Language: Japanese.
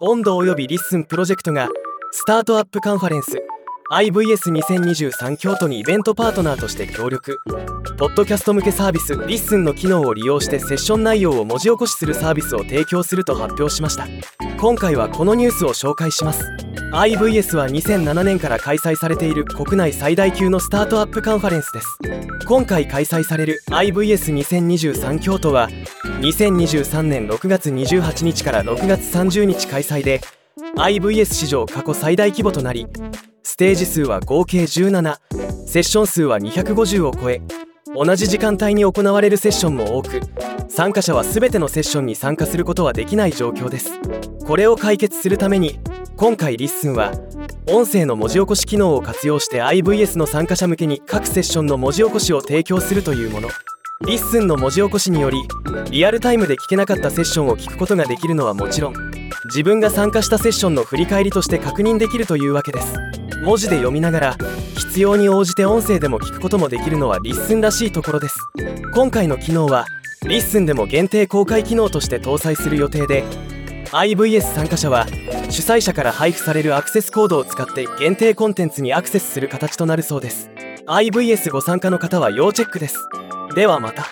OND及び LISTENプロジェクトがスタートアップカンファレンス IVS2023 京都にイベントパートナーとして協力。ポッドキャスト向けサービス LISTENの機能を利用してセッション内容を文字起こしするサービスを提供すると発表しました。今回はこのニュースを紹介します。IVS は2007年から開催されている国内最大級のスタートアップカンファレンスです。今回開催される IVS2023 KYOTOは2023年6月28日から6月30日開催で IVS 史上過去最大規模となりステージ数は合計17セッション数は250を超え同じ時間帯に行われるセッションも多く参加者は全てのセッションに参加することはできない状況です。これを解決するために今回 LISTENは音声の文字起こし機能を活用して IVS の参加者向けに各セッションの文字起こしを提供するというもの。LISTENの文字起こしによりリアルタイムで聞けなかったセッションを聞くことができるのはもちろん自分が参加したセッションの振り返りとして確認できるというわけです。文字で読みながら必要に応じて音声でも聞くこともできるのは LISTENらしいところです。今回の機能は LISTENでも限定公開機能として搭載する予定で IVS 参加者は主催者から配布されるアクセスコードを使って限定コンテンツにアクセスする形となるそうです。IVS ご参加の方は要チェックです。ではまた。